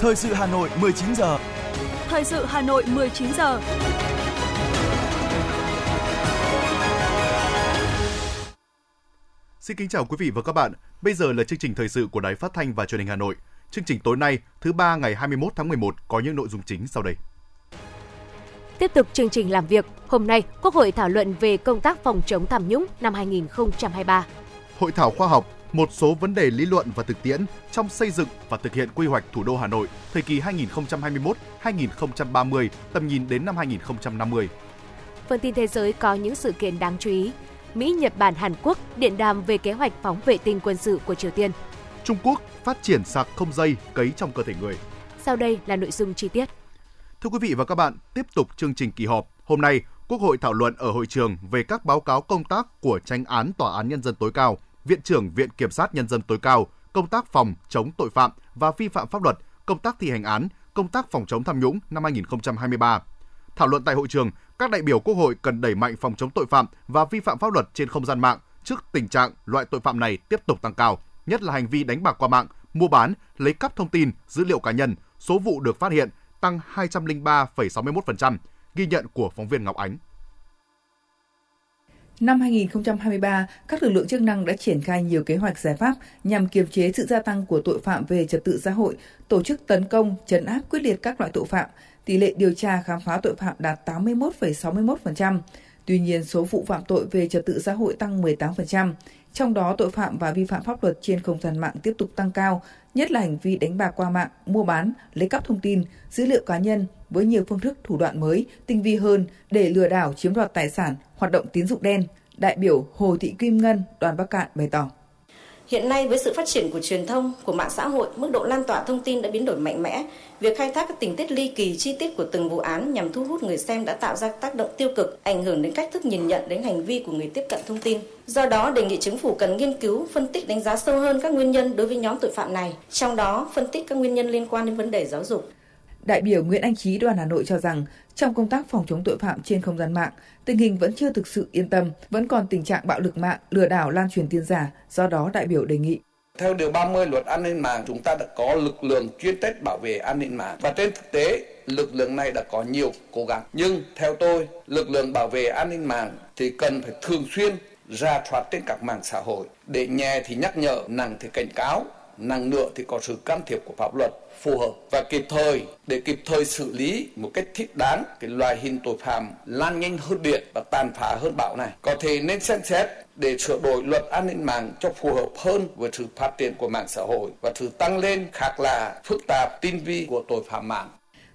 Thời sự Hà Nội 19 giờ. Thời sự Hà Nội 19 giờ. Xin kính chào quý vị và các bạn. Bây giờ là chương trình thời sự của Đài Phát thanh và Truyền hình Hà Nội. Chương trình tối nay, thứ ba ngày 21 tháng 11 có những nội dung chính sau đây. Tiếp tục chương trình làm việc, hôm nay Quốc hội thảo luận về công tác phòng chống tham nhũng năm 2023. Hội thảo khoa học một số vấn đề lý luận và thực tiễn trong xây dựng và thực hiện quy hoạch thủ đô Hà Nội thời kỳ 2021-2030, tầm nhìn đến năm 2050. Phần tin thế giới có những sự kiện đáng chú ý. Mỹ, Nhật Bản, Hàn Quốc điện đàm về kế hoạch phóng vệ tinh quân sự của Triều Tiên. Trung Quốc phát triển sạc không dây cấy trong cơ thể người. Sau đây là nội dung chi tiết. Thưa quý vị và các bạn, tiếp tục chương trình kỳ họp. Hôm nay, Quốc hội thảo luận ở hội trường về các báo cáo công tác của tranh án Tòa án Nhân dân tối cao, Viện trưởng Viện Kiểm sát Nhân dân tối cao, công tác phòng chống tội phạm và vi phạm pháp luật, công tác thi hành án, công tác phòng chống tham nhũng năm 2023. Thảo luận tại hội trường, các đại biểu Quốc hội cần đẩy mạnh phòng chống tội phạm và vi phạm pháp luật trên không gian mạng trước tình trạng loại tội phạm này tiếp tục tăng cao, nhất là hành vi đánh bạc qua mạng, mua bán, lấy cắp thông tin, dữ liệu cá nhân, số vụ được phát hiện tăng 203,61%, ghi nhận của phóng viên Ngọc Ánh. Năm 2023, các lực lượng chức năng đã triển khai nhiều kế hoạch giải pháp nhằm kiềm chế sự gia tăng của tội phạm về trật tự xã hội, tổ chức tấn công, chấn áp quyết liệt các loại tội phạm. Tỷ lệ điều tra khám phá tội phạm đạt 81,61%. Tuy nhiên, số vụ phạm tội về trật tự xã hội tăng 18%. Trong đó, tội phạm và vi phạm pháp luật trên không gian mạng tiếp tục tăng cao, nhất là hành vi đánh bạc qua mạng, mua bán, lấy cắp thông tin, dữ liệu cá nhân với nhiều phương thức thủ đoạn mới, tinh vi hơn để lừa đảo chiếm đoạt tài sản, hoạt động tín dụng đen. Đại biểu Hồ Thị Kim Ngân, đoàn Bắc Cạn bày tỏ. Hiện nay với sự phát triển của truyền thông, của mạng xã hội, mức độ lan tỏa thông tin đã biến đổi mạnh mẽ. Việc khai thác các tình tiết ly kỳ, chi tiết của từng vụ án nhằm thu hút người xem đã tạo ra tác động tiêu cực, ảnh hưởng đến cách thức nhìn nhận đến hành vi của người tiếp cận thông tin. Do đó, đề nghị chính phủ cần nghiên cứu, phân tích đánh giá sâu hơn các nguyên nhân đối với nhóm tội phạm này, trong đó phân tích các nguyên nhân liên quan đến vấn đề giáo dục. Đại biểu Nguyễn Anh Trí đoàn Hà Nội cho rằng, trong công tác phòng chống tội phạm trên không gian mạng, tình hình vẫn chưa thực sự yên tâm, vẫn còn tình trạng bạo lực mạng, lừa đảo lan truyền tin giả, do đó đại biểu đề nghị theo Điều 30 Luật An ninh mạng, chúng ta đã có lực lượng chuyên trách bảo vệ an ninh mạng. Và trên thực tế, lực lượng này đã có nhiều cố gắng. Nhưng theo tôi, lực lượng bảo vệ an ninh mạng thì cần phải thường xuyên ra thoát trên các mạng xã hội để nhẹ thì nhắc nhở, nặng thì cảnh cáo, nặng nữa thì có sự can thiệp của pháp luật phù hợp và kịp thời để kịp thời xử lý một cách thích đáng cái loại hình tội phạm lan nhanh hơn điện và tàn phá hơn bão này. Có thể nên xem xét để sửa đổi luật an ninh mạng cho phù hợp hơn với sự phát triển của mạng xã hội và sự tăng lên khác là phức tạp, tinh vi của tội phạm mạng.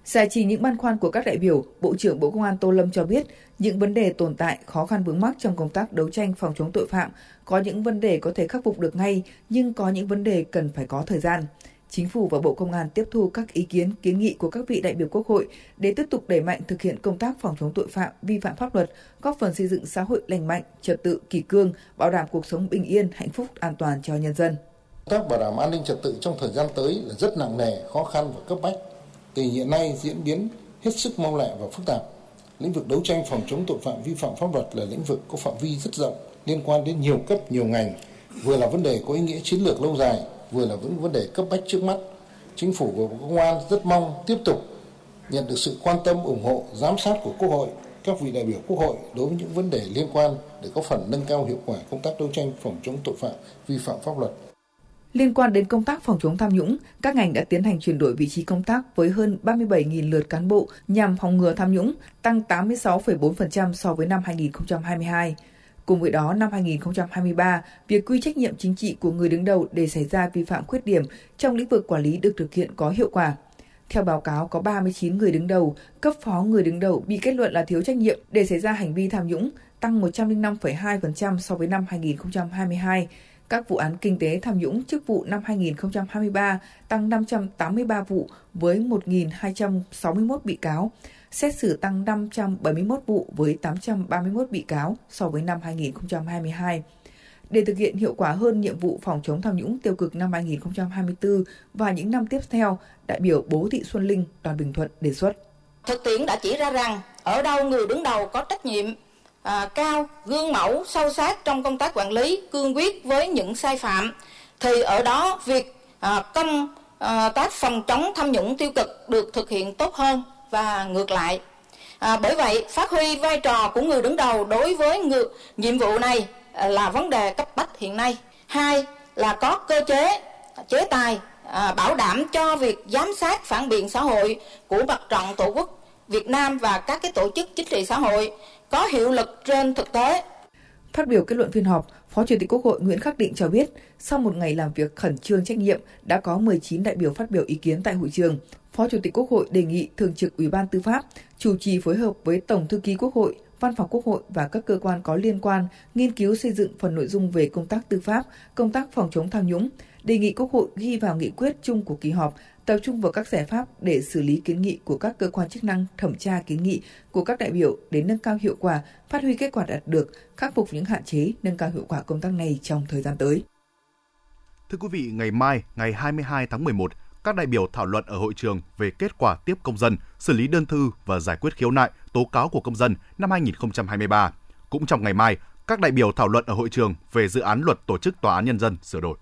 Giải trình những băn khoăn của các đại biểu, Bộ trưởng Bộ Công an Tô Lâm cho biết những vấn đề tồn tại, khó khăn vướng mắc trong công tác đấu tranh phòng chống tội phạm, có những vấn đề có thể khắc phục được ngay, nhưng có những vấn đề cần phải có thời gian. Chính phủ và Bộ Công an tiếp thu các ý kiến, kiến nghị của các vị đại biểu Quốc hội để tiếp tục đẩy mạnh thực hiện công tác phòng chống tội phạm, vi phạm pháp luật, góp phần xây dựng xã hội lành mạnh, trật tự, kỷ cương, bảo đảm cuộc sống bình yên, hạnh phúc, an toàn cho nhân dân. Công tác bảo đảm an ninh trật tự trong thời gian tới là rất nặng nề, khó khăn và cấp bách. Tình hiện nay diễn biến hết sức mau lẹ và phức tạp. Lĩnh vực đấu tranh phòng chống tội phạm vi phạm pháp luật là lĩnh vực có phạm vi rất rộng, liên quan đến nhiều cấp, nhiều ngành, vừa là vấn đề có ý nghĩa chiến lược lâu dài, vừa là những vấn đề cấp bách trước mắt. Chính phủ và Bộ Công an rất mong tiếp tục nhận được sự quan tâm ủng hộ giám sát của Quốc hội, các vị đại biểu Quốc hội đối với những vấn đề liên quan để có phần nâng cao hiệu quả công tác đấu tranh phòng chống tội phạm vi phạm pháp luật. Liên quan đến công tác phòng chống tham nhũng, các ngành đã tiến hành chuyển đổi vị trí công tác với hơn 37.000 lượt cán bộ nhằm phòng ngừa tham nhũng, tăng 86,4% so với năm 2022. Cùng với đó, năm 2023, việc quy trách nhiệm chính trị của người đứng đầu để xảy ra vi phạm khuyết điểm trong lĩnh vực quản lý được thực hiện có hiệu quả. Theo báo cáo, có 39 người đứng đầu, cấp phó người đứng đầu bị kết luận là thiếu trách nhiệm để xảy ra hành vi tham nhũng, tăng 105,2% so với năm 2022. Các vụ án kinh tế tham nhũng chức vụ năm 2023 tăng 583 vụ với 1.261 bị cáo, xét xử tăng 571 vụ với 831 bị cáo so với năm 2022. Để thực hiện hiệu quả hơn nhiệm vụ phòng chống tham nhũng tiêu cực năm 2024 và những năm tiếp theo, đại biểu Bố Thị Xuân Linh, đoàn Bình Thuận đề xuất. Thực tiễn đã chỉ ra rằng ở đâu người đứng đầu có trách nhiệm à, cao, gương mẫu, sâu sát trong công tác quản lý, cương quyết với những sai phạm, thì ở đó việc à, công à, tác phòng chống tham nhũng tiêu cực được thực hiện tốt hơn và ngược lại. À, bởi vậy, phát huy vai trò của người đứng đầu đối với ngược, nhiệm vụ này à, là vấn đề cấp bách hiện nay. Hai là có cơ chế, chế tài à, bảo đảm cho việc giám sát phản biện xã hội của mặt trận tổ quốc Việt Nam và các cái tổ chức chính trị xã hội có hiệu lực trên thực tế. Phát biểu kết luận phiên họp, Phó Chủ tịch Quốc hội Nguyễn Khắc Định cho biết, sau một ngày làm việc khẩn trương trách nhiệm, đã có 19 đại biểu phát biểu ý kiến tại hội trường. Phó Chủ tịch Quốc hội đề nghị Thường trực Ủy ban Tư pháp chủ trì phối hợp với Tổng thư ký Quốc hội, Văn phòng Quốc hội và các cơ quan có liên quan nghiên cứu xây dựng phần nội dung về công tác tư pháp, công tác phòng chống tham nhũng, đề nghị Quốc hội ghi vào nghị quyết chung của kỳ họp tập trung vào các giải pháp để xử lý kiến nghị của các cơ quan chức năng thẩm tra kiến nghị của các đại biểu để nâng cao hiệu quả, phát huy kết quả đạt được, khắc phục những hạn chế, nâng cao hiệu quả công tác này trong thời gian tới. Thưa quý vị, ngày mai, ngày 22 tháng 11, các đại biểu thảo luận ở hội trường về kết quả tiếp công dân, xử lý đơn thư và giải quyết khiếu nại, tố cáo của công dân năm 2023. Cũng trong ngày mai, các đại biểu thảo luận ở hội trường về dự án luật tổ chức tòa án nhân dân sửa đổi.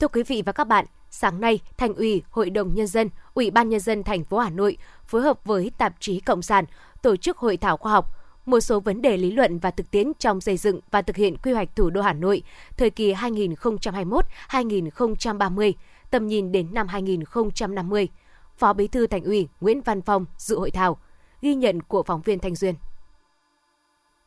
Thưa quý vị và các bạn, sáng nay, Thành ủy, Hội đồng nhân dân, Ủy ban nhân dân thành phố Hà Nội phối hợp với tạp chí Cộng sản tổ chức hội thảo khoa học một số vấn đề lý luận và thực tiễn trong xây dựng và thực hiện quy hoạch thủ đô Hà Nội thời kỳ 2021-2030, tầm nhìn đến năm 2050. Phó Bí thư Thành ủy Nguyễn Văn Phong dự hội thảo. Ghi nhận của phóng viên Thanh Duyên.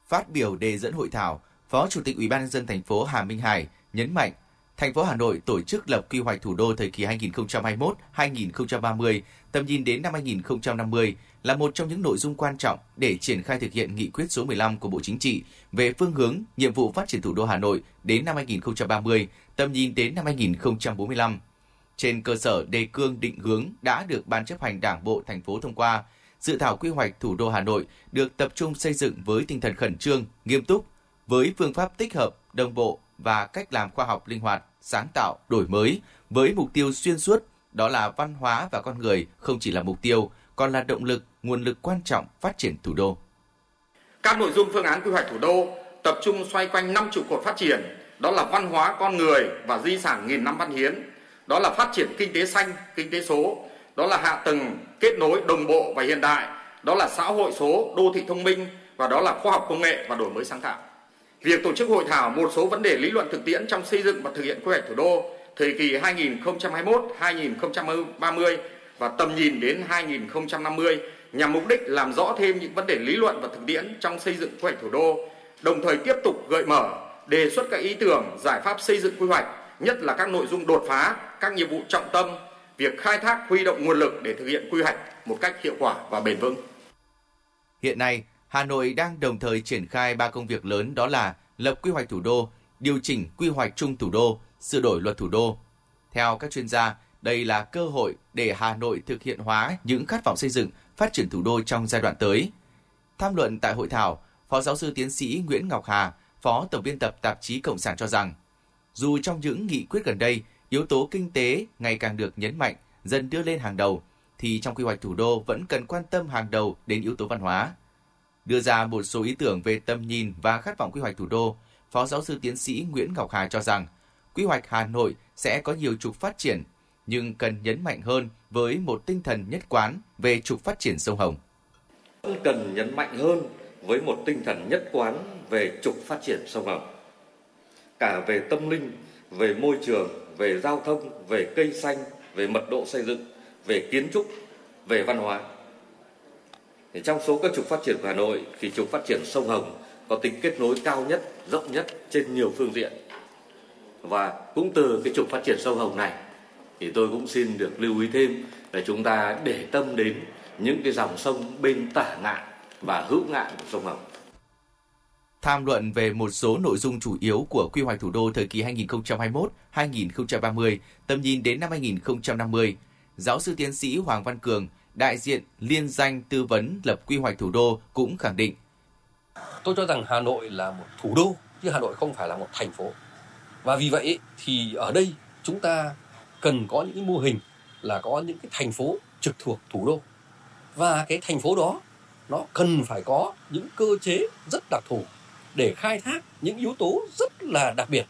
Phát biểu đề dẫn hội thảo, Phó Chủ tịch Ủy ban nhân dân thành phố Hà Minh Hải nhấn mạnh thành phố Hà Nội tổ chức lập quy hoạch thủ đô thời kỳ 2021-2030, tầm nhìn đến năm 2050 là một trong những nội dung quan trọng để triển khai thực hiện nghị quyết số 15 của Bộ Chính trị về phương hướng, nhiệm vụ phát triển thủ đô Hà Nội đến năm 2030, tầm nhìn đến năm 2045. Trên cơ sở đề cương định hướng đã được Ban chấp hành Đảng bộ thành phố thông qua, dự thảo quy hoạch thủ đô Hà Nội được tập trung xây dựng với tinh thần khẩn trương, nghiêm túc, với phương pháp tích hợp, đồng bộ và cách làm khoa học linh hoạt, sáng tạo, đổi mới với mục tiêu xuyên suốt đó là văn hóa và con người không chỉ là mục tiêu, còn là động lực, nguồn lực quan trọng phát triển thủ đô. Các nội dung phương án quy hoạch thủ đô tập trung xoay quanh năm trụ cột phát triển, đó là văn hóa con người và di sản nghìn năm văn hiến, đó là phát triển kinh tế xanh, kinh tế số, đó là hạ tầng kết nối đồng bộ và hiện đại, đó là xã hội số, đô thị thông minh và đó là khoa học công nghệ và đổi mới sáng tạo. Việc tổ chức hội thảo một số vấn đề lý luận thực tiễn trong xây dựng và thực hiện quy hoạch thủ đô thời kỳ 2021-2030 và tầm nhìn đến 2050 nhằm mục đích làm rõ thêm những vấn đề lý luận và thực tiễn trong xây dựng quy hoạch thủ đô, đồng thời tiếp tục gợi mở, đề xuất các ý tưởng, giải pháp xây dựng quy hoạch, nhất là các nội dung đột phá, các nhiệm vụ trọng tâm, việc khai thác huy động nguồn lực để thực hiện quy hoạch một cách hiệu quả và bền vững. Hiện nay, Hà Nội đang đồng thời triển khai ba công việc lớn đó là lập quy hoạch thủ đô, điều chỉnh quy hoạch chung thủ đô, sửa đổi luật thủ đô. Theo các chuyên gia, đây là cơ hội để Hà Nội thực hiện hóa những khát vọng xây dựng, phát triển thủ đô trong giai đoạn tới. Tham luận tại hội thảo, Phó giáo sư tiến sĩ Nguyễn Ngọc Hà, Phó tổng biên tập tạp chí Cộng sản cho rằng, dù trong những nghị quyết gần đây, yếu tố kinh tế ngày càng được nhấn mạnh, dần đưa lên hàng đầu, thì trong quy hoạch thủ đô vẫn cần quan tâm hàng đầu đến yếu tố văn hóa. Đưa ra một số ý tưởng về tầm nhìn và khát vọng quy hoạch thủ đô, Phó giáo sư tiến sĩ Nguyễn Ngọc Hà cho rằng, quy hoạch Hà Nội sẽ có nhiều trục phát triển, nhưng cần nhấn mạnh hơn với một tinh thần nhất quán về trục phát triển sông Hồng. Cần nhấn mạnh hơn với một tinh thần nhất quán về trục phát triển sông Hồng. Cả về tâm linh, về môi trường, về giao thông, về cây xanh, về mật độ xây dựng, về kiến trúc, về văn hóa. Thì trong số các trục phát triển của Hà Nội thì trục phát triển sông Hồng có tính kết nối cao nhất, rộng nhất trên nhiều phương diện và cũng từ cái trục phát triển sông Hồng này thì tôi cũng xin được lưu ý thêm là chúng ta để tâm đến những cái dòng sông bên tả ngạn và hữu ngạn của sông Hồng. Tham luận về một số nội dung chủ yếu của quy hoạch thủ đô thời kỳ 2021-2030, tầm nhìn đến năm 2050, giáo sư tiến sĩ Hoàng Văn Cường, đại diện liên danh tư vấn lập quy hoạch thủ đô cũng khẳng định. Tôi cho rằng Hà Nội là một thủ đô, chứ Hà Nội không phải là một thành phố. Và vì vậy thì ở đây chúng ta cần có những mô hình là có những cái thành phố trực thuộc thủ đô. Và cái thành phố đó nó cần phải có những cơ chế rất đặc thù để khai thác những yếu tố rất là đặc biệt.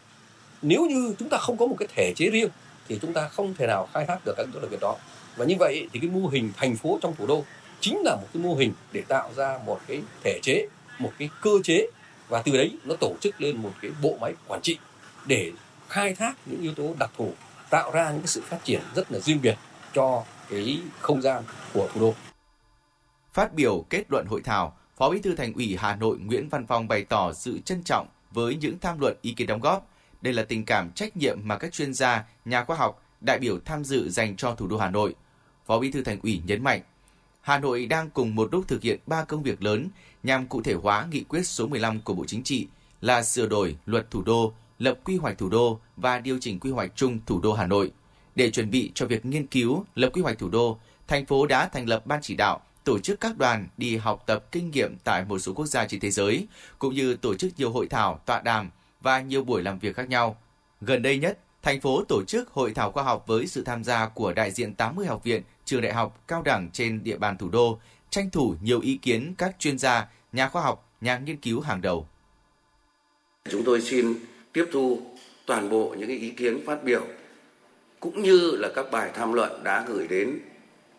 Nếu như chúng ta không có một cái thể chế riêng thì chúng ta không thể nào khai thác được các yếu tố đặc biệt đó. Và như vậy thì cái mô hình thành phố trong thủ đô chính là một cái mô hình để tạo ra một cái thể chế, một cái cơ chế và từ đấy nó tổ chức lên một cái bộ máy quản trị để khai thác những yếu tố đặc thù tạo ra những cái sự phát triển rất là riêng biệt cho cái không gian của thủ đô. Phát biểu kết luận hội thảo, Phó Bí thư Thành ủy Hà Nội Nguyễn Văn Phong bày tỏ sự trân trọng với những tham luận ý kiến đóng góp. Đây là tình cảm trách nhiệm mà các chuyên gia, nhà khoa học, đại biểu tham dự dành cho thủ đô Hà Nội. Phó Bí thư Thành ủy nhấn mạnh, Hà Nội đang cùng một lúc thực hiện ba công việc lớn nhằm cụ thể hóa nghị quyết số 15 của Bộ Chính trị là sửa đổi luật thủ đô, lập quy hoạch thủ đô và điều chỉnh quy hoạch chung thủ đô Hà Nội. Để chuẩn bị cho việc nghiên cứu lập quy hoạch thủ đô, thành phố đã thành lập ban chỉ đạo tổ chức các đoàn đi học tập kinh nghiệm tại một số quốc gia trên thế giới, cũng như tổ chức nhiều hội thảo, tọa đàm và nhiều buổi làm việc khác nhau. Gần đây nhất, thành phố tổ chức hội thảo khoa học với sự tham gia của đại diện 80 học viện, trường đại học, cao đẳng trên địa bàn thủ đô, tranh thủ nhiều ý kiến các chuyên gia, nhà khoa học, nhà nghiên cứu hàng đầu. Chúng tôi xin tiếp thu toàn bộ những ý kiến phát biểu cũng như là các bài tham luận đã gửi đến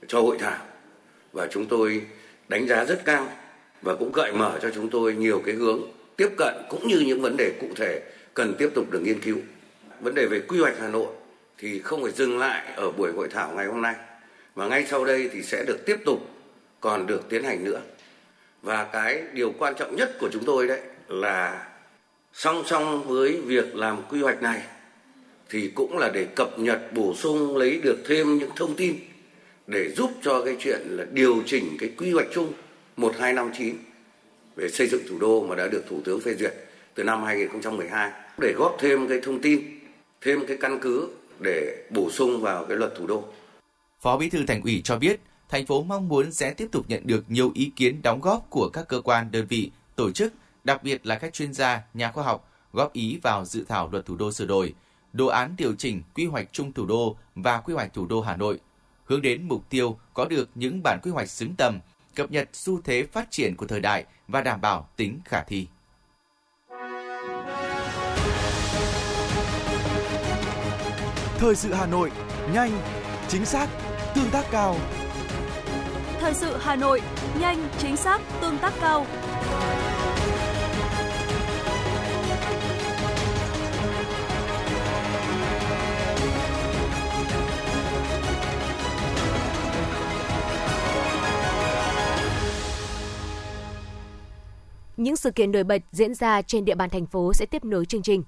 cho hội thảo và chúng tôi đánh giá rất cao và cũng gợi mở cho chúng tôi nhiều cái hướng tiếp cận cũng như những vấn đề cụ thể cần tiếp tục được nghiên cứu. Vấn đề về quy hoạch Hà Nội thì không phải dừng lại ở buổi hội thảo ngày hôm nay mà ngay sau đây thì sẽ được tiếp tục còn được tiến hành nữa. Và cái điều quan trọng nhất của chúng tôi đấy là song song với việc làm quy hoạch này thì cũng là để cập nhật bổ sung lấy được thêm những thông tin để giúp cho cái chuyện là điều chỉnh cái quy hoạch chung 1259 về xây dựng thủ đô mà đã được Thủ tướng phê duyệt từ năm 2012 để góp thêm cái thông tin, thêm cái căn cứ để bổ sung vào cái luật thủ đô. Phó Bí thư Thành ủy cho biết, thành phố mong muốn sẽ tiếp tục nhận được nhiều ý kiến đóng góp của các cơ quan, đơn vị, tổ chức, đặc biệt là các chuyên gia, nhà khoa học góp ý vào dự thảo luật thủ đô sửa đổi, đồ án điều chỉnh quy hoạch chung thủ đô và quy hoạch thủ đô Hà Nội, hướng đến mục tiêu có được những bản quy hoạch xứng tầm, cập nhật xu thế phát triển của thời đại và đảm bảo tính khả thi. Thời sự Hà Nội, nhanh, chính xác, tương tác cao. Thời sự Hà Nội, nhanh, chính xác, tương tác cao. Những sự kiện nổi bật diễn ra trên địa bàn thành phố sẽ tiếp nối chương trình.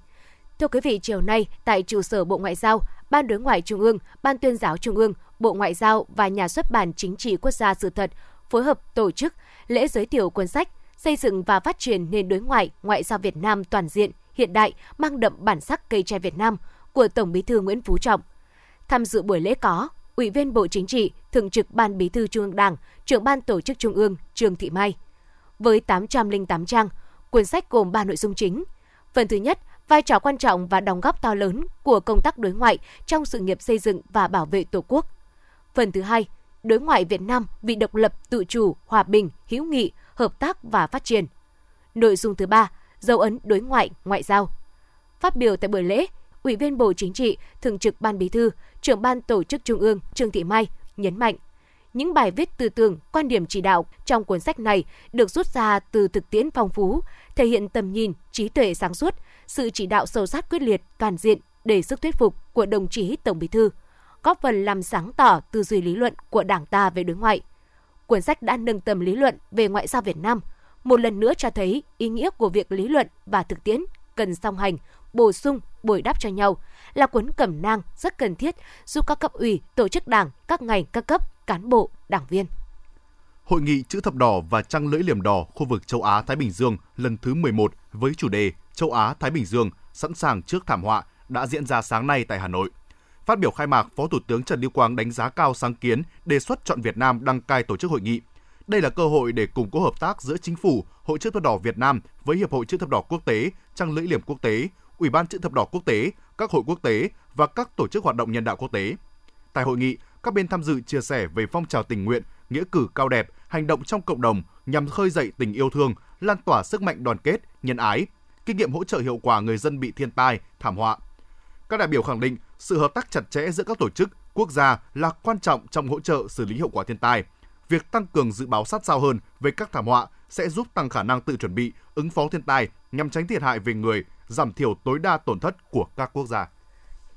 Thưa quý vị, chiều nay tại trụ sở Bộ Ngoại giao, Ban Đối ngoại Trung ương, Ban Tuyên giáo Trung ương, Bộ Ngoại giao và Nhà xuất bản Chính trị Quốc gia Sự thật phối hợp tổ chức lễ giới thiệu cuốn sách Xây dựng và phát triển nền đối ngoại ngoại giao Việt Nam toàn diện, hiện đại, mang đậm bản sắc cây tre Việt Nam của Tổng Bí thư Nguyễn Phú Trọng. Tham dự buổi lễ có Ủy viên Bộ Chính trị, Thường trực Ban Bí thư Trung ương Đảng, Trưởng ban Tổ chức Trung ương Trương Thị Mai. Với 808 trang, cuốn sách gồm 3 nội dung chính. Phần thứ nhất, vai trò quan trọng và đóng góp to lớn của công tác đối ngoại trong sự nghiệp xây dựng và bảo vệ Tổ quốc. Phần thứ hai, đối ngoại Việt Nam vì độc lập, tự chủ, hòa bình, hữu nghị, hợp tác và phát triển. Nội dung thứ ba, dấu ấn đối ngoại, ngoại giao. Phát biểu tại buổi lễ, Ủy viên Bộ Chính trị, Thường trực Ban Bí thư, Trưởng ban Tổ chức Trung ương Trương Thị Mai nhấn mạnh, những bài viết tư tưởng, quan điểm chỉ đạo trong cuốn sách này được rút ra từ thực tiễn phong phú, thể hiện tầm nhìn, trí tuệ sáng suốt, sự chỉ đạo sâu sát quyết liệt, toàn diện, đầy sức thuyết phục của đồng chí Tổng Bí thư, góp phần làm sáng tỏ tư duy lý luận của Đảng ta về đối ngoại. Cuốn sách đã nâng tầm lý luận về ngoại giao Việt Nam, một lần nữa cho thấy ý nghĩa của việc lý luận và thực tiễn cần song hành, bổ sung, bồi đắp cho nhau, là cuốn cẩm nang rất cần thiết giúp các cấp ủy, tổ chức đảng, các ngành, các cấp, cán bộ, đảng viên. Hội nghị chữ thập đỏ và trăng lưỡi liềm đỏ khu vực châu Á Thái Bình Dương lần thứ 11 với chủ đề Châu Á Thái Bình Dương sẵn sàng trước thảm họa đã diễn ra sáng nay tại Hà Nội. Phát biểu khai mạc, Phó Thủ tướng Trần Lưu Quang đánh giá cao sáng kiến đề xuất chọn Việt Nam đăng cai tổ chức hội nghị. Đây là cơ hội để củng cố hợp tác giữa chính phủ, Hội chữ thập đỏ Việt Nam với Hiệp hội chữ thập đỏ quốc tế, Trăng lưỡi liềm quốc tế, Ủy ban chữ thập đỏ quốc tế, các hội quốc tế và các tổ chức hoạt động nhân đạo quốc tế. Tại hội nghị, các bên tham dự chia sẻ về phong trào tình nguyện, nghĩa cử cao đẹp, hành động trong cộng đồng nhằm khơi dậy tình yêu thương, lan tỏa sức mạnh đoàn kết, nhân ái, kinh nghiệm hỗ trợ hiệu quả người dân bị thiên tai, thảm họa. Các đại biểu khẳng định sự hợp tác chặt chẽ giữa các tổ chức, quốc gia là quan trọng trong hỗ trợ xử lý hiệu quả thiên tai. Việc tăng cường dự báo sát sao hơn về các thảm họa sẽ giúp tăng khả năng tự chuẩn bị, ứng phó thiên tai nhằm tránh thiệt hại về người, giảm thiểu tối đa tổn thất của các quốc gia.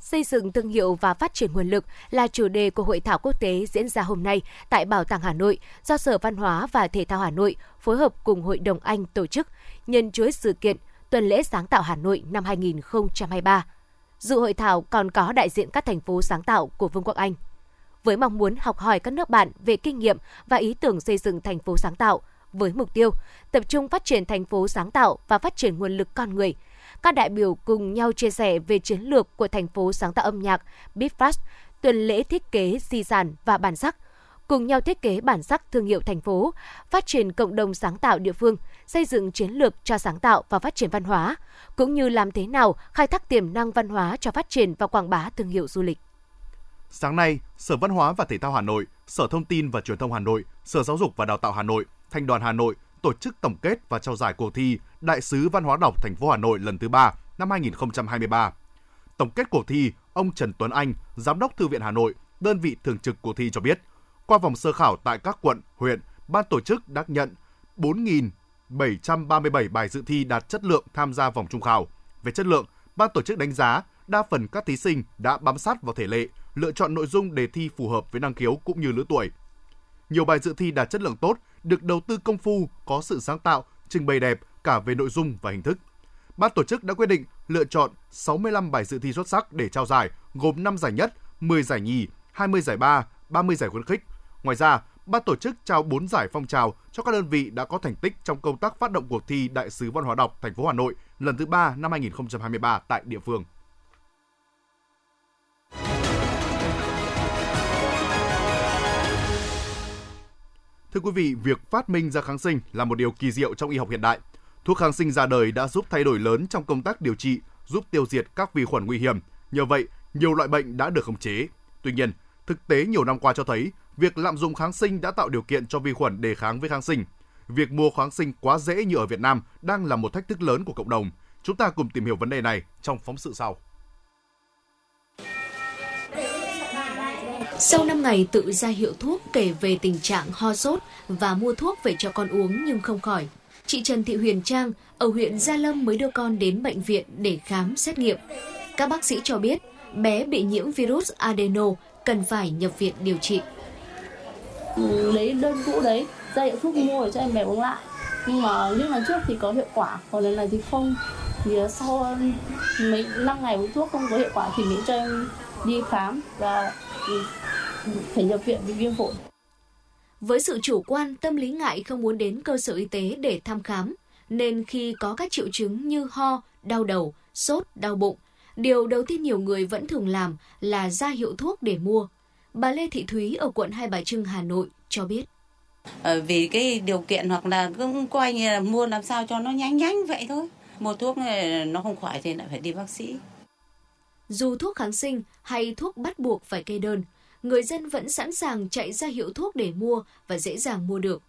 Xây dựng thương hiệu và phát triển nguồn lực là chủ đề của hội thảo quốc tế diễn ra hôm nay tại Bảo tàng Hà Nội do Sở Văn hóa và Thể thao Hà Nội phối hợp cùng Hội đồng Anh tổ chức nhân chuỗi sự kiện Tuần lễ sáng tạo Hà Nội năm 2023. Dự hội thảo còn có đại diện các thành phố sáng tạo của Vương quốc Anh. Với mong muốn học hỏi các nước bạn về kinh nghiệm và ý tưởng xây dựng thành phố sáng tạo, với mục tiêu tập trung phát triển thành phố sáng tạo và phát triển nguồn lực con người – các đại biểu cùng nhau chia sẻ về chiến lược của thành phố sáng tạo âm nhạc Bitfast, tuần lễ thiết kế di sản và bản sắc, cùng nhau thiết kế bản sắc thương hiệu thành phố, phát triển cộng đồng sáng tạo địa phương, xây dựng chiến lược cho sáng tạo và phát triển văn hóa, cũng như làm thế nào khai thác tiềm năng văn hóa cho phát triển và quảng bá thương hiệu du lịch. Sáng nay, Sở Văn hóa và Thể thao Hà Nội, Sở Thông tin và Truyền thông Hà Nội, Sở Giáo dục và Đào tạo Hà Nội, Thành đoàn Hà Nội tổ chức tổng kết và trao giải cuộc thi Đại sứ Văn hóa đọc thành phố Hà Nội lần thứ 3 năm 2023. Tổng kết cuộc thi, ông Trần Tuấn Anh, Giám đốc Thư viện Hà Nội, đơn vị thường trực cuộc thi cho biết, qua vòng sơ khảo tại các quận, huyện, ban tổ chức đã nhận 4.737 bài dự thi đạt chất lượng tham gia vòng trung khảo. Về chất lượng, ban tổ chức đánh giá đa phần các thí sinh đã bám sát vào thể lệ, lựa chọn nội dung đề thi phù hợp với năng khiếu cũng như lứa tuổi. Nhiều bài dự thi đạt chất lượng tốt, được đầu tư công phu, có sự sáng tạo, trình bày đẹp cả về nội dung và hình thức. Ban tổ chức đã quyết định lựa chọn 65 bài dự thi xuất sắc để trao giải, gồm 5 giải nhất, 10 giải nhì, 20 giải ba, 30 giải khuyến khích. Ngoài ra, ban tổ chức trao 4 giải phong trào cho các đơn vị đã có thành tích trong công tác phát động cuộc thi Đại sứ văn hóa đọc thành phố Hà Nội lần thứ 3 năm 2023 tại địa phương. Thưa quý vị, việc phát minh ra kháng sinh là một điều kỳ diệu trong y học hiện đại. Thuốc kháng sinh ra đời đã giúp thay đổi lớn trong công tác điều trị, giúp tiêu diệt các vi khuẩn nguy hiểm. Nhờ vậy, nhiều loại bệnh đã được khống chế. Tuy nhiên, thực tế nhiều năm qua cho thấy, việc lạm dụng kháng sinh đã tạo điều kiện cho vi khuẩn đề kháng với kháng sinh. Việc mua kháng sinh quá dễ như ở Việt Nam đang là một thách thức lớn của cộng đồng. Chúng ta cùng tìm hiểu vấn đề này trong phóng sự sau. Sau 5 ngày tự ra hiệu thuốc kể về tình trạng ho sốt và mua thuốc về cho con uống nhưng không khỏi, chị Trần Thị Huyền Trang ở huyện Gia Lâm mới đưa con đến bệnh viện để khám xét nghiệm. Các bác sĩ cho biết bé bị nhiễm virus adeno cần phải nhập viện điều trị. Ừ, lấy đơn cũ đấy, ra hiệu thuốc mua để cho em bé uống lại. Nhưng mà những lần trước thì có hiệu quả, còn lần này thì không. Thì sau mấy năm ngày uống thuốc không có hiệu quả thì mình cho em đi khám và phải nhập viện vì viêm phổi. Với sự chủ quan, tâm lý ngại không muốn đến cơ sở y tế để thăm khám, nên khi có các triệu chứng như ho, đau đầu, sốt, đau bụng, điều đầu tiên nhiều người vẫn thường làm là ra hiệu thuốc để mua. Bà Lê Thị Thúy ở quận Hai Bà Trưng, Hà Nội cho biết. À, vì cái điều kiện hoặc là cũng coi như là mua làm sao cho nó nhanh nhanh vậy thôi. Mua thuốc này nó không khỏi thì lại phải đi bác sĩ. Dù thuốc kháng sinh hay thuốc bắt buộc phải kê đơn, người dân vẫn sẵn sàng chạy ra hiệu thuốc để mua và dễ dàng mua được.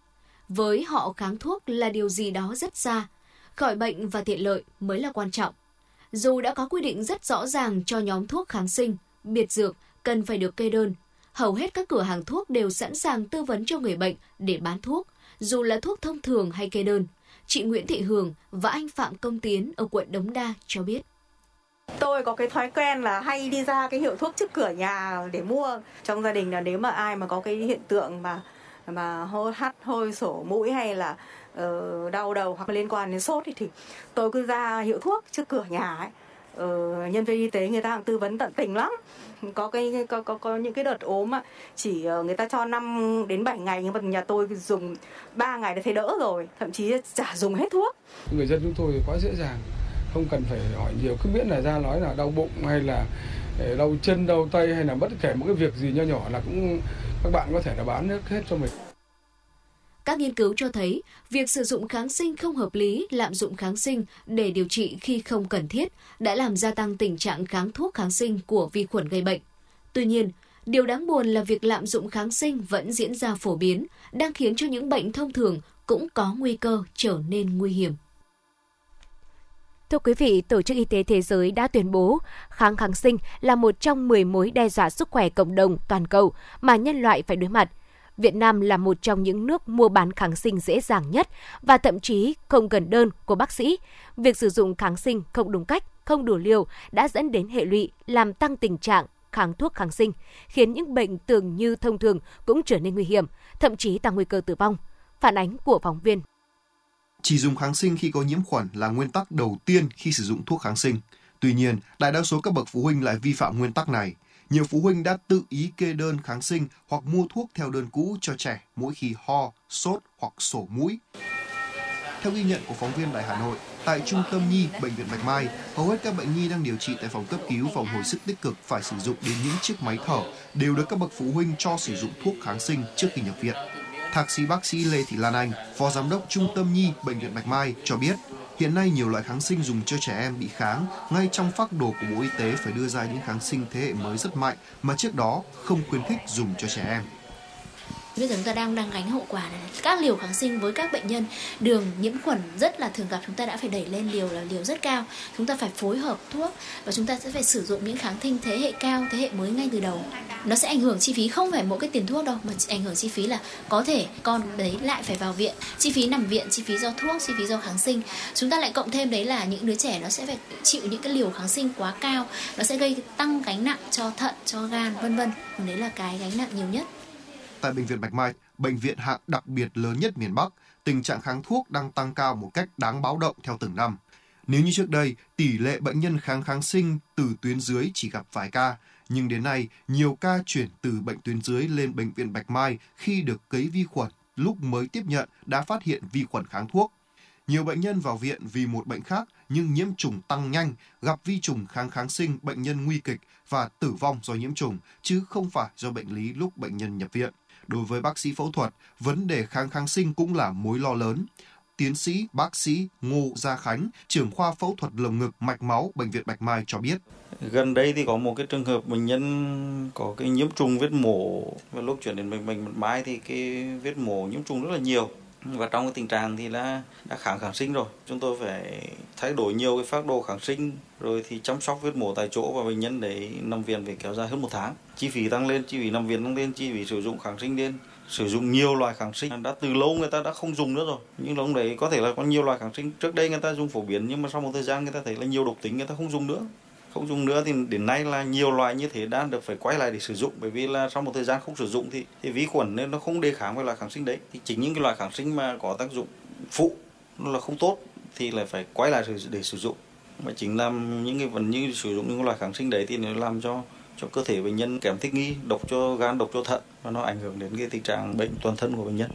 Với họ kháng thuốc là điều gì đó rất xa, khỏi bệnh và tiện lợi mới là quan trọng. Dù đã có quy định rất rõ ràng cho nhóm thuốc kháng sinh, biệt dược cần phải được kê đơn, hầu hết các cửa hàng thuốc đều sẵn sàng tư vấn cho người bệnh để bán thuốc, dù là thuốc thông thường hay kê đơn. Chị Nguyễn Thị Hường và anh Phạm Công Tiến ở quận Đống Đa cho biết. Tôi có cái thói quen là hay đi ra cái hiệu thuốc trước cửa nhà để mua. Trong gia đình là nếu mà ai mà có cái hiện tượng mà mà hôi hắt hôi sổ mũi hay là uh, đau đầu hoặc liên quan đến sốt thì, thì tôi cứ ra hiệu thuốc trước cửa nhà ấy. Ờ, nhân viên y tế người ta tư vấn tận tình lắm có cái có có, có những cái đợt ốm á chỉ ờ, người ta cho 5 đến 7 ngày nhưng mà nhà tôi dùng 3 ngày đã thấy đỡ rồi thậm chí chả dùng hết thuốc người dân chúng tôi quá dễ dàng không cần phải hỏi nhiều cứ miễn là ra nói là đau bụng hay là ờ, đau chân đau tay hay là bất kể một cái việc gì nho nhỏ là cũng các bạn có thể là bán hết hết cho mình các nghiên cứu cho thấy, việc sử dụng kháng sinh không hợp lý, lạm dụng kháng sinh để điều trị khi không cần thiết đã làm gia tăng tình trạng kháng thuốc kháng sinh của vi khuẩn gây bệnh. Tuy nhiên, điều đáng buồn là việc lạm dụng kháng sinh vẫn diễn ra phổ biến, đang khiến cho những bệnh thông thường cũng có nguy cơ trở nên nguy hiểm. Thưa quý vị, Tổ chức Y tế Thế giới đã tuyên bố kháng kháng sinh là một trong 10 mối đe dọa sức khỏe cộng đồng toàn cầu mà nhân loại phải đối mặt. Việt Nam là một trong những nước mua bán kháng sinh dễ dàng nhất và thậm chí không cần đơn của bác sĩ. Việc sử dụng kháng sinh không đúng cách, không đủ liều đã dẫn đến hệ lụy làm tăng tình trạng kháng thuốc kháng sinh, khiến những bệnh tưởng như thông thường cũng trở nên nguy hiểm, thậm chí tăng nguy cơ tử vong. Phản ánh của phóng viên chỉ dùng kháng sinh khi có nhiễm khuẩn là nguyên tắc đầu tiên khi sử dụng thuốc kháng sinh. Tuy nhiên, đại đa số các bậc phụ huynh lại vi phạm nguyên tắc này. Nhiều phụ huynh đã tự ý kê đơn kháng sinh hoặc mua thuốc theo đơn cũ cho trẻ mỗi khi ho, sốt hoặc sổ mũi. Theo ghi nhận của phóng viên Đài Hà Nội, tại Trung tâm Nhi, Bệnh viện Bạch Mai, hầu hết các bệnh nhi đang điều trị tại phòng cấp cứu phòng hồi sức tích cực phải sử dụng đến những chiếc máy thở đều được các bậc phụ huynh cho sử dụng thuốc kháng sinh trước khi nhập viện. Thạc sĩ bác sĩ Lê Thị Lan Anh, Phó Giám đốc Trung tâm Nhi Bệnh viện Bạch Mai cho biết, hiện nay nhiều loại kháng sinh dùng cho trẻ em bị kháng, ngay trong phác đồ của Bộ Y tế phải đưa ra những kháng sinh thế hệ mới rất mạnh mà trước đó không khuyến khích dùng cho trẻ em. Bây giờ chúng ta đang đang gánh hậu quả này. Các liều kháng sinh với các bệnh nhân đường nhiễm khuẩn rất là thường gặp chúng ta đã phải đẩy lên liều là liều rất cao. Chúng ta phải phối hợp thuốc và chúng ta sẽ phải sử dụng những kháng sinh thế hệ cao, thế hệ mới ngay từ đầu. Nó sẽ ảnh hưởng chi phí không phải mỗi cái tiền thuốc đâu mà ảnh hưởng chi phí là có thể con đấy lại phải vào viện, chi phí nằm viện, chi phí do thuốc, chi phí do kháng sinh. Chúng ta lại cộng thêm đấy là những đứa trẻ nó sẽ phải chịu những cái liều kháng sinh quá cao, nó sẽ gây tăng gánh nặng cho thận, cho gan vân vân. Đấy là cái gánh nặng nhiều nhất tại Bệnh viện Bạch Mai, bệnh viện hạng đặc biệt lớn nhất miền Bắc, tình trạng kháng thuốc đang tăng cao một cách đáng báo động theo từng năm. Nếu như trước đây, tỷ lệ bệnh nhân kháng kháng sinh từ tuyến dưới chỉ gặp vài ca, nhưng đến nay, nhiều ca chuyển từ bệnh tuyến dưới lên bệnh viện Bạch Mai khi được cấy vi khuẩn lúc mới tiếp nhận đã phát hiện vi khuẩn kháng thuốc. Nhiều bệnh nhân vào viện vì một bệnh khác nhưng nhiễm trùng tăng nhanh, gặp vi trùng kháng kháng sinh, bệnh nhân nguy kịch và tử vong do nhiễm trùng, chứ không phải do bệnh lý lúc bệnh nhân nhập viện đối với bác sĩ phẫu thuật, vấn đề kháng kháng sinh cũng là mối lo lớn. Tiến sĩ bác sĩ Ngô Gia Khánh, trưởng khoa phẫu thuật lồng ngực mạch máu Bệnh viện Bạch Mai cho biết. Gần đây thì có một cái trường hợp bệnh nhân có cái nhiễm trùng vết mổ và lúc chuyển đến bệnh viện Bạch Mai thì cái vết mổ nhiễm trùng rất là nhiều và trong cái tình trạng thì là đã kháng kháng sinh rồi. Chúng tôi phải thay đổi nhiều cái phác đồ kháng sinh, rồi thì chăm sóc vết mổ tại chỗ và bệnh nhân để nằm viện phải kéo dài hơn một tháng. Chi phí tăng lên, chi phí nằm viện tăng lên, chi phí sử dụng kháng sinh lên. Sử dụng nhiều loại kháng sinh. Đã từ lâu người ta đã không dùng nữa rồi. Nhưng lúc đấy có thể là có nhiều loại kháng sinh. Trước đây người ta dùng phổ biến nhưng mà sau một thời gian người ta thấy là nhiều độc tính người ta không dùng nữa không dùng nữa thì đến nay là nhiều loại như thế đã được phải quay lại để sử dụng. Bởi vì là sau một thời gian không sử dụng thì, thì vi khuẩn nên nó không đề kháng với loại kháng sinh đấy. Thì chính những cái loại kháng sinh mà có tác dụng phụ nó là không tốt thì lại phải quay lại để sử dụng. Mà chính làm những cái vấn như sử dụng những loại kháng sinh đấy thì nó làm cho cho cơ thể bệnh nhân kém thích nghi độc cho gan độc cho thận và nó ảnh hưởng đến cái tình trạng bệnh toàn thân của bệnh nhân.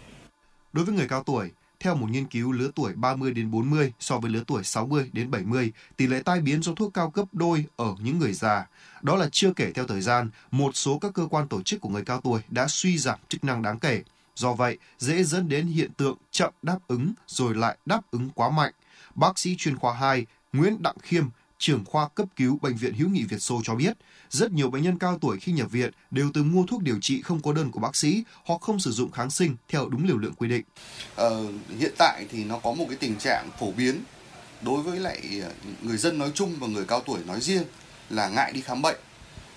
Đối với người cao tuổi theo một nghiên cứu lứa tuổi 30 đến 40 so với lứa tuổi 60 đến 70, tỷ lệ tai biến do thuốc cao gấp đôi ở những người già. Đó là chưa kể theo thời gian, một số các cơ quan tổ chức của người cao tuổi đã suy giảm chức năng đáng kể. Do vậy, dễ dẫn đến hiện tượng chậm đáp ứng rồi lại đáp ứng quá mạnh. Bác sĩ chuyên khoa 2 Nguyễn Đặng Khiêm, trưởng khoa cấp cứu Bệnh viện Hữu nghị Việt Xô cho biết, rất nhiều bệnh nhân cao tuổi khi nhập viện đều từng mua thuốc điều trị không có đơn của bác sĩ hoặc không sử dụng kháng sinh theo đúng liều lượng quy định. Ờ, hiện tại thì nó có một cái tình trạng phổ biến đối với lại ờ, người dân nói chung và người cao tuổi nói riêng là ngại đi khám bệnh.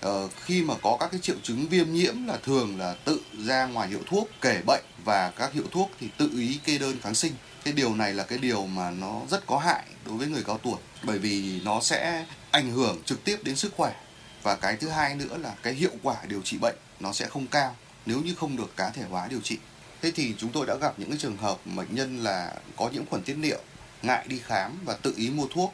Ờ, khi mà có các cái triệu chứng viêm nhiễm là thường là tự ra ngoài hiệu thuốc kể bệnh và các hiệu thuốc thì tự ý kê đơn kháng sinh cái điều này là cái điều mà nó rất có hại đối với người cao tuổi bởi vì nó sẽ ảnh hưởng trực tiếp đến sức khỏe. Và cái thứ hai nữa là cái hiệu quả điều trị bệnh nó sẽ không cao nếu như không được cá thể hóa điều trị. Thế thì chúng tôi đã gặp những cái trường hợp bệnh nhân là có nhiễm khuẩn tiết niệu ngại đi khám và tự ý mua thuốc.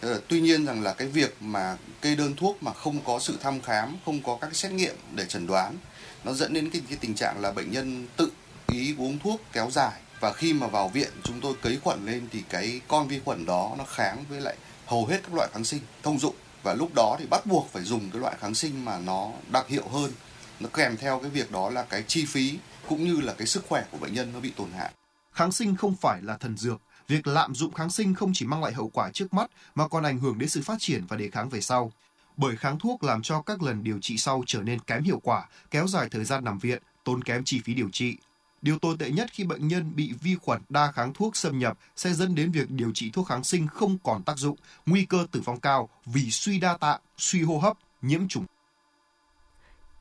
Ờ, tuy nhiên rằng là cái việc mà kê đơn thuốc mà không có sự thăm khám không có các xét nghiệm để chẩn đoán nó dẫn đến cái, cái tình trạng là bệnh nhân tự ý uống thuốc kéo dài và khi mà vào viện chúng tôi cấy khuẩn lên thì cái con vi khuẩn đó nó kháng với lại hầu hết các loại kháng sinh thông dụng và lúc đó thì bắt buộc phải dùng cái loại kháng sinh mà nó đặc hiệu hơn nó kèm theo cái việc đó là cái chi phí cũng như là cái sức khỏe của bệnh nhân nó bị tổn hại. Kháng sinh không phải là thần dược. Việc lạm dụng kháng sinh không chỉ mang lại hậu quả trước mắt mà còn ảnh hưởng đến sự phát triển và đề kháng về sau. Bởi kháng thuốc làm cho các lần điều trị sau trở nên kém hiệu quả, kéo dài thời gian nằm viện, tốn kém chi phí điều trị. Điều tồi tệ nhất khi bệnh nhân bị vi khuẩn đa kháng thuốc xâm nhập sẽ dẫn đến việc điều trị thuốc kháng sinh không còn tác dụng, nguy cơ tử vong cao vì suy đa tạng, suy hô hấp, nhiễm trùng.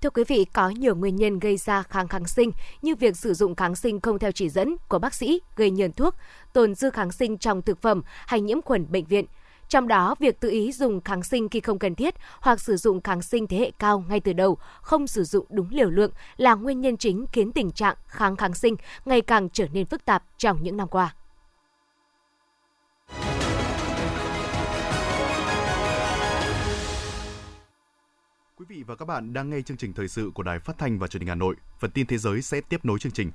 Thưa quý vị, có nhiều nguyên nhân gây ra kháng kháng sinh như việc sử dụng kháng sinh không theo chỉ dẫn của bác sĩ gây nhờn thuốc, tồn dư kháng sinh trong thực phẩm hay nhiễm khuẩn bệnh viện. Trong đó, việc tự ý dùng kháng sinh khi không cần thiết hoặc sử dụng kháng sinh thế hệ cao ngay từ đầu, không sử dụng đúng liều lượng là nguyên nhân chính khiến tình trạng kháng kháng sinh ngày càng trở nên phức tạp trong những năm qua. Quý vị và các bạn đang nghe chương trình thời sự của Đài Phát thanh và Truyền hình Hà Nội. Phần tin thế giới sẽ tiếp nối chương trình.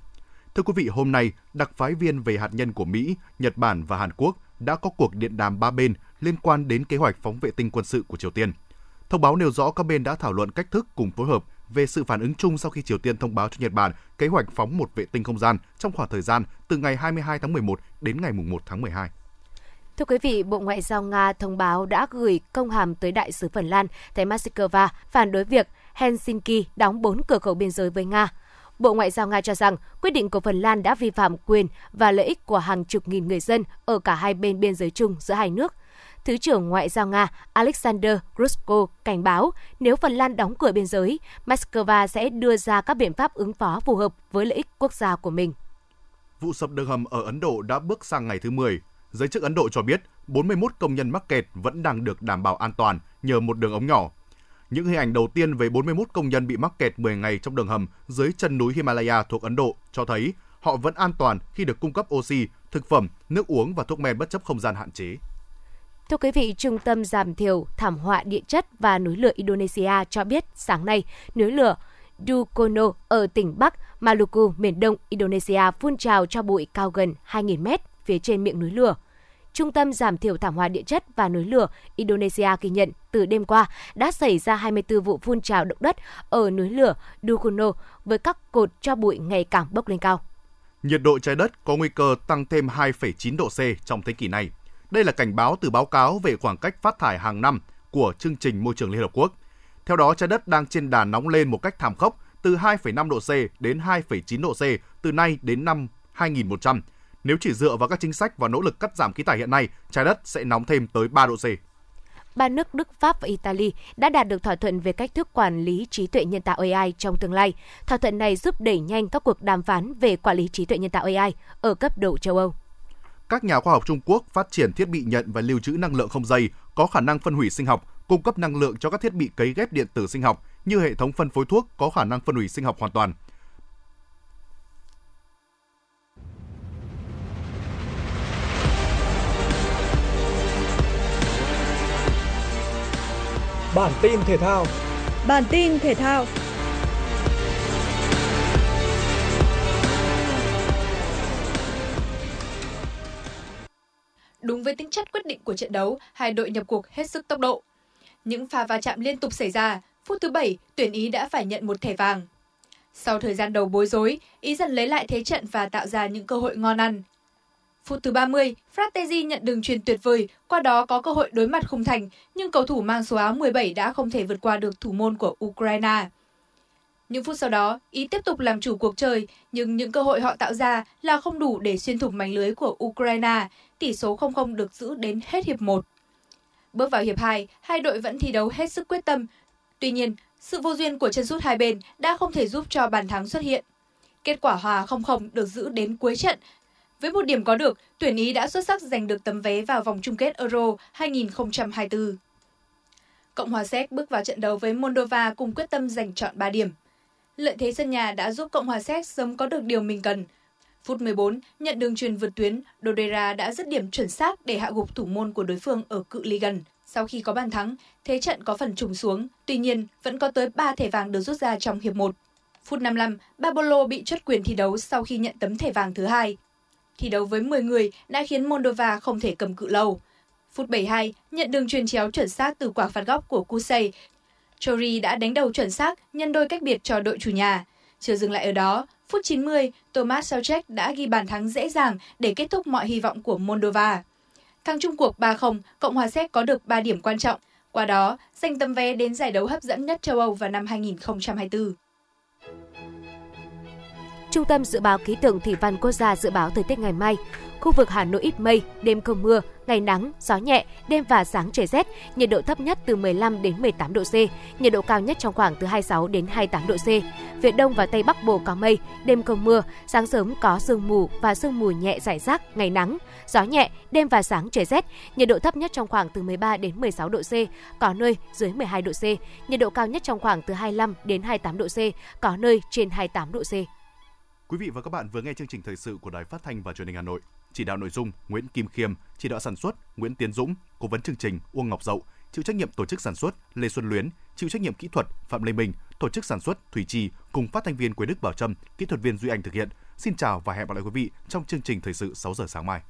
Thưa quý vị, hôm nay, đặc phái viên về hạt nhân của Mỹ, Nhật Bản và Hàn Quốc đã có cuộc điện đàm ba bên liên quan đến kế hoạch phóng vệ tinh quân sự của Triều Tiên. Thông báo nêu rõ các bên đã thảo luận cách thức cùng phối hợp về sự phản ứng chung sau khi Triều Tiên thông báo cho Nhật Bản kế hoạch phóng một vệ tinh không gian trong khoảng thời gian từ ngày 22 tháng 11 đến ngày 1 tháng 12. Thưa quý vị, Bộ Ngoại giao Nga thông báo đã gửi công hàm tới đại sứ Phần Lan tại Moscow phản đối việc Helsinki đóng bốn cửa khẩu biên giới với Nga. Bộ Ngoại giao Nga cho rằng quyết định của Phần Lan đã vi phạm quyền và lợi ích của hàng chục nghìn người dân ở cả hai bên biên giới chung giữa hai nước. Thứ trưởng Ngoại giao Nga Alexander Grushko cảnh báo nếu Phần Lan đóng cửa biên giới, Moscow sẽ đưa ra các biện pháp ứng phó phù hợp với lợi ích quốc gia của mình. Vụ sập đường hầm ở Ấn Độ đã bước sang ngày thứ 10. Giới chức Ấn Độ cho biết 41 công nhân mắc kẹt vẫn đang được đảm bảo an toàn nhờ một đường ống nhỏ. Những hình ảnh đầu tiên về 41 công nhân bị mắc kẹt 10 ngày trong đường hầm dưới chân núi Himalaya thuộc Ấn Độ cho thấy họ vẫn an toàn khi được cung cấp oxy, thực phẩm, nước uống và thuốc men bất chấp không gian hạn chế. Thưa quý vị, Trung tâm Giảm thiểu Thảm họa Địa chất và Núi lửa Indonesia cho biết sáng nay, núi lửa Dukono ở tỉnh Bắc Maluku, miền đông Indonesia phun trào cho bụi cao gần 2.000 mét phía trên miệng núi lửa. Trung tâm Giảm thiểu thảm họa địa chất và núi lửa Indonesia ghi nhận từ đêm qua đã xảy ra 24 vụ phun trào động đất ở núi lửa Dukono với các cột cho bụi ngày càng bốc lên cao. Nhiệt độ trái đất có nguy cơ tăng thêm 2,9 độ C trong thế kỷ này. Đây là cảnh báo từ báo cáo về khoảng cách phát thải hàng năm của chương trình môi trường Liên Hợp Quốc. Theo đó, trái đất đang trên đà nóng lên một cách thảm khốc từ 2,5 độ C đến 2,9 độ C từ nay đến năm 2100. Nếu chỉ dựa vào các chính sách và nỗ lực cắt giảm khí thải hiện nay, trái đất sẽ nóng thêm tới 3 độ C. Ba nước Đức, Pháp và Italy đã đạt được thỏa thuận về cách thức quản lý trí tuệ nhân tạo AI trong tương lai. Thỏa thuận này giúp đẩy nhanh các cuộc đàm phán về quản lý trí tuệ nhân tạo AI ở cấp độ châu Âu các nhà khoa học Trung Quốc phát triển thiết bị nhận và lưu trữ năng lượng không dây có khả năng phân hủy sinh học, cung cấp năng lượng cho các thiết bị cấy ghép điện tử sinh học như hệ thống phân phối thuốc có khả năng phân hủy sinh học hoàn toàn. Bản tin thể thao Bản tin thể thao Đúng với tính chất quyết định của trận đấu, hai đội nhập cuộc hết sức tốc độ. Những pha va chạm liên tục xảy ra, phút thứ 7, tuyển Ý đã phải nhận một thẻ vàng. Sau thời gian đầu bối rối, Ý dần lấy lại thế trận và tạo ra những cơ hội ngon ăn. Phút thứ 30, Fratesi nhận đường truyền tuyệt vời, qua đó có cơ hội đối mặt khung thành, nhưng cầu thủ mang số áo 17 đã không thể vượt qua được thủ môn của Ukraine. Những phút sau đó, Ý tiếp tục làm chủ cuộc chơi, nhưng những cơ hội họ tạo ra là không đủ để xuyên thủng mảnh lưới của Ukraine, tỷ số 0-0 được giữ đến hết hiệp 1. Bước vào hiệp 2, hai đội vẫn thi đấu hết sức quyết tâm. Tuy nhiên, sự vô duyên của chân sút hai bên đã không thể giúp cho bàn thắng xuất hiện. Kết quả hòa 0-0 được giữ đến cuối trận. Với một điểm có được, tuyển Ý đã xuất sắc giành được tấm vé vào vòng chung kết Euro 2024. Cộng hòa Séc bước vào trận đấu với Moldova cùng quyết tâm giành chọn 3 điểm. Lợi thế sân nhà đã giúp Cộng hòa Séc sớm có được điều mình cần. Phút 14, nhận đường truyền vượt tuyến, Dodera đã dứt điểm chuẩn xác để hạ gục thủ môn của đối phương ở cự ly gần. Sau khi có bàn thắng, thế trận có phần trùng xuống, tuy nhiên vẫn có tới 3 thẻ vàng được rút ra trong hiệp 1. Phút 55, Babolo bị chốt quyền thi đấu sau khi nhận tấm thẻ vàng thứ hai. Thi đấu với 10 người đã khiến Moldova không thể cầm cự lâu. Phút 72, nhận đường truyền chéo chuẩn xác từ quả phạt góc của Kusei Chori đã đánh đầu chuẩn xác, nhân đôi cách biệt cho đội chủ nhà. Chưa dừng lại ở đó, phút 90, Thomas Soucek đã ghi bàn thắng dễ dàng để kết thúc mọi hy vọng của Moldova. Thắng chung cuộc 3-0, Cộng hòa Séc có được 3 điểm quan trọng, qua đó giành tấm vé đến giải đấu hấp dẫn nhất châu Âu vào năm 2024. Trung tâm Dự báo Khí tượng Thủy văn Quốc gia dự báo thời tiết ngày mai. Khu vực Hà Nội ít mây, đêm không mưa, ngày nắng, gió nhẹ, đêm và sáng trời rét, nhiệt độ thấp nhất từ 15 đến 18 độ C, nhiệt độ cao nhất trong khoảng từ 26 đến 28 độ C. Phía Đông và Tây Bắc Bộ có mây, đêm không mưa, sáng sớm có sương mù và sương mù nhẹ rải rác, ngày nắng, gió nhẹ, đêm và sáng trời rét, nhiệt độ thấp nhất trong khoảng từ 13 đến 16 độ C, có nơi dưới 12 độ C, nhiệt độ cao nhất trong khoảng từ 25 đến 28 độ C, có nơi trên 28 độ C. Quý vị và các bạn vừa nghe chương trình thời sự của Đài Phát thanh và Truyền hình Hà Nội. Chỉ đạo nội dung Nguyễn Kim Khiêm, chỉ đạo sản xuất Nguyễn Tiến Dũng, cố vấn chương trình Uông Ngọc Dậu, chịu trách nhiệm tổ chức sản xuất Lê Xuân Luyến, chịu trách nhiệm kỹ thuật Phạm Lê Minh, tổ chức sản xuất Thủy Trì cùng phát thanh viên Quế Đức Bảo Trâm, kỹ thuật viên Duy Anh thực hiện. Xin chào và hẹn gặp lại quý vị trong chương trình thời sự 6 giờ sáng mai.